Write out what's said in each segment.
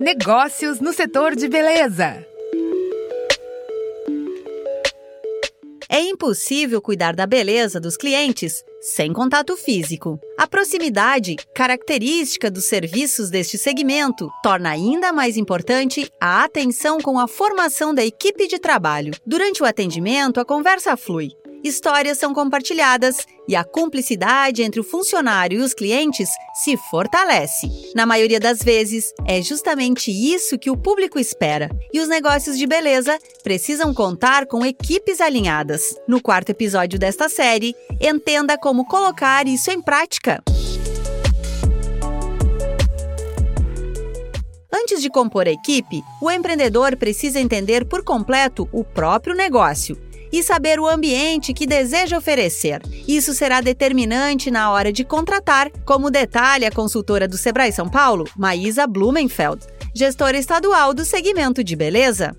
Negócios no setor de beleza. É impossível cuidar da beleza dos clientes sem contato físico. A proximidade, característica dos serviços deste segmento, torna ainda mais importante a atenção com a formação da equipe de trabalho. Durante o atendimento, a conversa flui histórias são compartilhadas e a cumplicidade entre o funcionário e os clientes se fortalece. Na maioria das vezes, é justamente isso que o público espera. E os negócios de beleza precisam contar com equipes alinhadas. No quarto episódio desta série, entenda como colocar isso em prática. Antes de compor a equipe, o empreendedor precisa entender por completo o próprio negócio e saber o ambiente que deseja oferecer. Isso será determinante na hora de contratar, como detalha a consultora do Sebrae São Paulo, Maísa Blumenfeld, gestora estadual do segmento de beleza.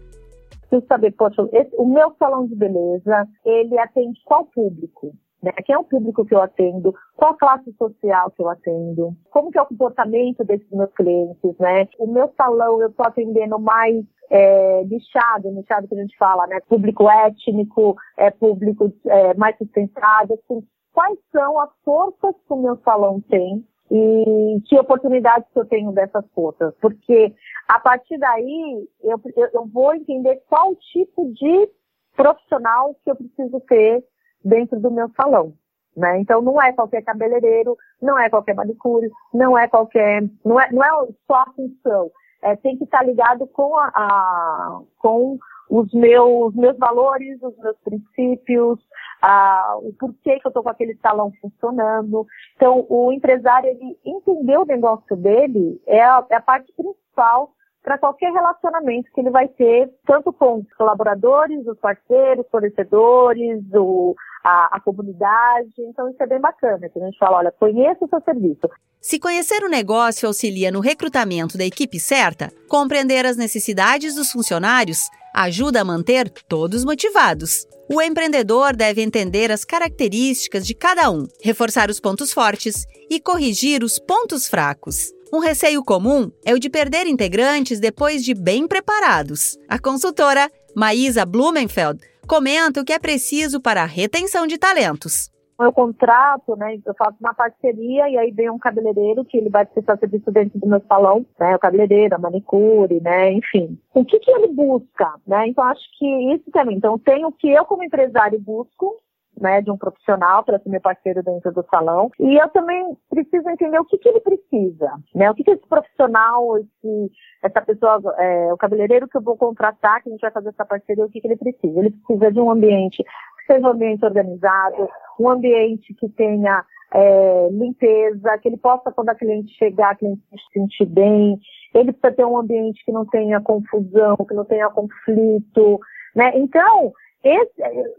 Preciso saber, poxa, esse, o meu salão de beleza, ele atende qual público? Né? Quem é o público que eu atendo? Qual classe social que eu atendo? Como que é o comportamento desses meus clientes, né? O meu salão, eu estou atendendo mais é, nichado, nichado que a gente fala, né? Público étnico, é, público é, mais sustentado, assim, quais são as forças que o meu salão tem e que oportunidades que eu tenho dessas forças, porque a partir daí eu, eu, eu vou entender qual tipo de profissional que eu preciso ter dentro do meu salão. Né? Então não é qualquer cabeleireiro, não é qualquer manicure, não é qualquer, não é, não é só a função. É, tem que estar ligado com a, a com os meus, meus valores, os meus princípios, a, o porquê que eu estou com aquele salão funcionando. Então, o empresário, ele entender o negócio dele é a, é a parte principal para qualquer relacionamento que ele vai ter, tanto com os colaboradores, os parceiros, fornecedores, o, a, a, comunidade. Então, isso é bem bacana, que a gente fala, olha, conheça o seu serviço. Se conhecer o negócio auxilia no recrutamento da equipe certa, compreender as necessidades dos funcionários ajuda a manter todos motivados. O empreendedor deve entender as características de cada um, reforçar os pontos fortes e corrigir os pontos fracos. Um receio comum é o de perder integrantes depois de bem preparados. A consultora Maísa Blumenfeld comenta o que é preciso para a retenção de talentos. Eu contrato, né? Eu faço uma parceria e aí vem um cabeleireiro que ele vai prestar serviço dentro do meu salão, né? O cabeleireiro, a manicure, né? Enfim. O que que ele busca, né? Então acho que isso também. Então tem o que eu como empresário busco né, de um profissional para ser meu parceiro dentro do salão. E eu também preciso entender o que, que ele precisa, né? O que, que esse profissional, esse, essa pessoa, é, o cabeleireiro que eu vou contratar, que a gente vai fazer essa parceria, o que, que ele precisa? Ele precisa de um ambiente seja um ambiente organizado, um ambiente que tenha é, limpeza, que ele possa, quando a cliente chegar, a cliente se sentir bem. Ele precisa ter um ambiente que não tenha confusão, que não tenha conflito, né? Então, esse,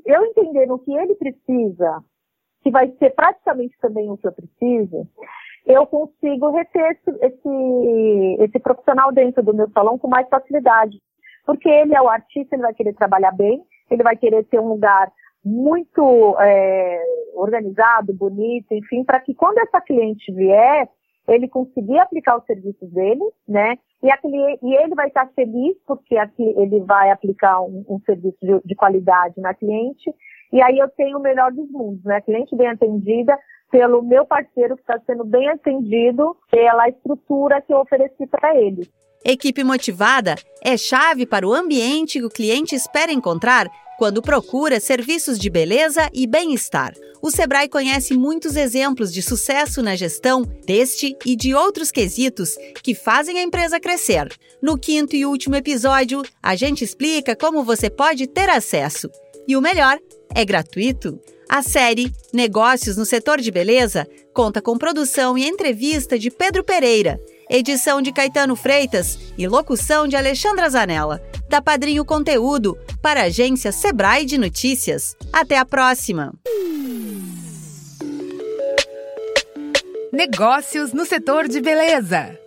eu entendendo o que ele precisa, que vai ser praticamente também o que eu preciso, eu consigo reter esse, esse, esse profissional dentro do meu salão com mais facilidade. Porque ele é o artista, ele vai querer trabalhar bem, ele vai querer ter um lugar muito é, organizado, bonito, enfim, para que quando essa cliente vier, ele conseguir aplicar os serviços dele, né? E, aquele, e ele vai estar feliz porque aqui ele vai aplicar um, um serviço de, de, qualidade na cliente. E aí eu tenho o melhor dos mundos, né? A cliente bem atendida pelo meu parceiro que está sendo bem atendido pela estrutura que eu ofereci para ele. Equipe motivada é chave para o ambiente que o cliente espera encontrar quando procura serviços de beleza e bem-estar. O Sebrae conhece muitos exemplos de sucesso na gestão deste e de outros quesitos que fazem a empresa crescer. No quinto e último episódio, a gente explica como você pode ter acesso. E o melhor, é gratuito. A série Negócios no Setor de Beleza conta com produção e entrevista de Pedro Pereira, edição de Caetano Freitas e locução de Alexandra Zanella da Padrinho Conteúdo para a agência Sebrae de Notícias. Até a próxima! Negócios no setor de beleza.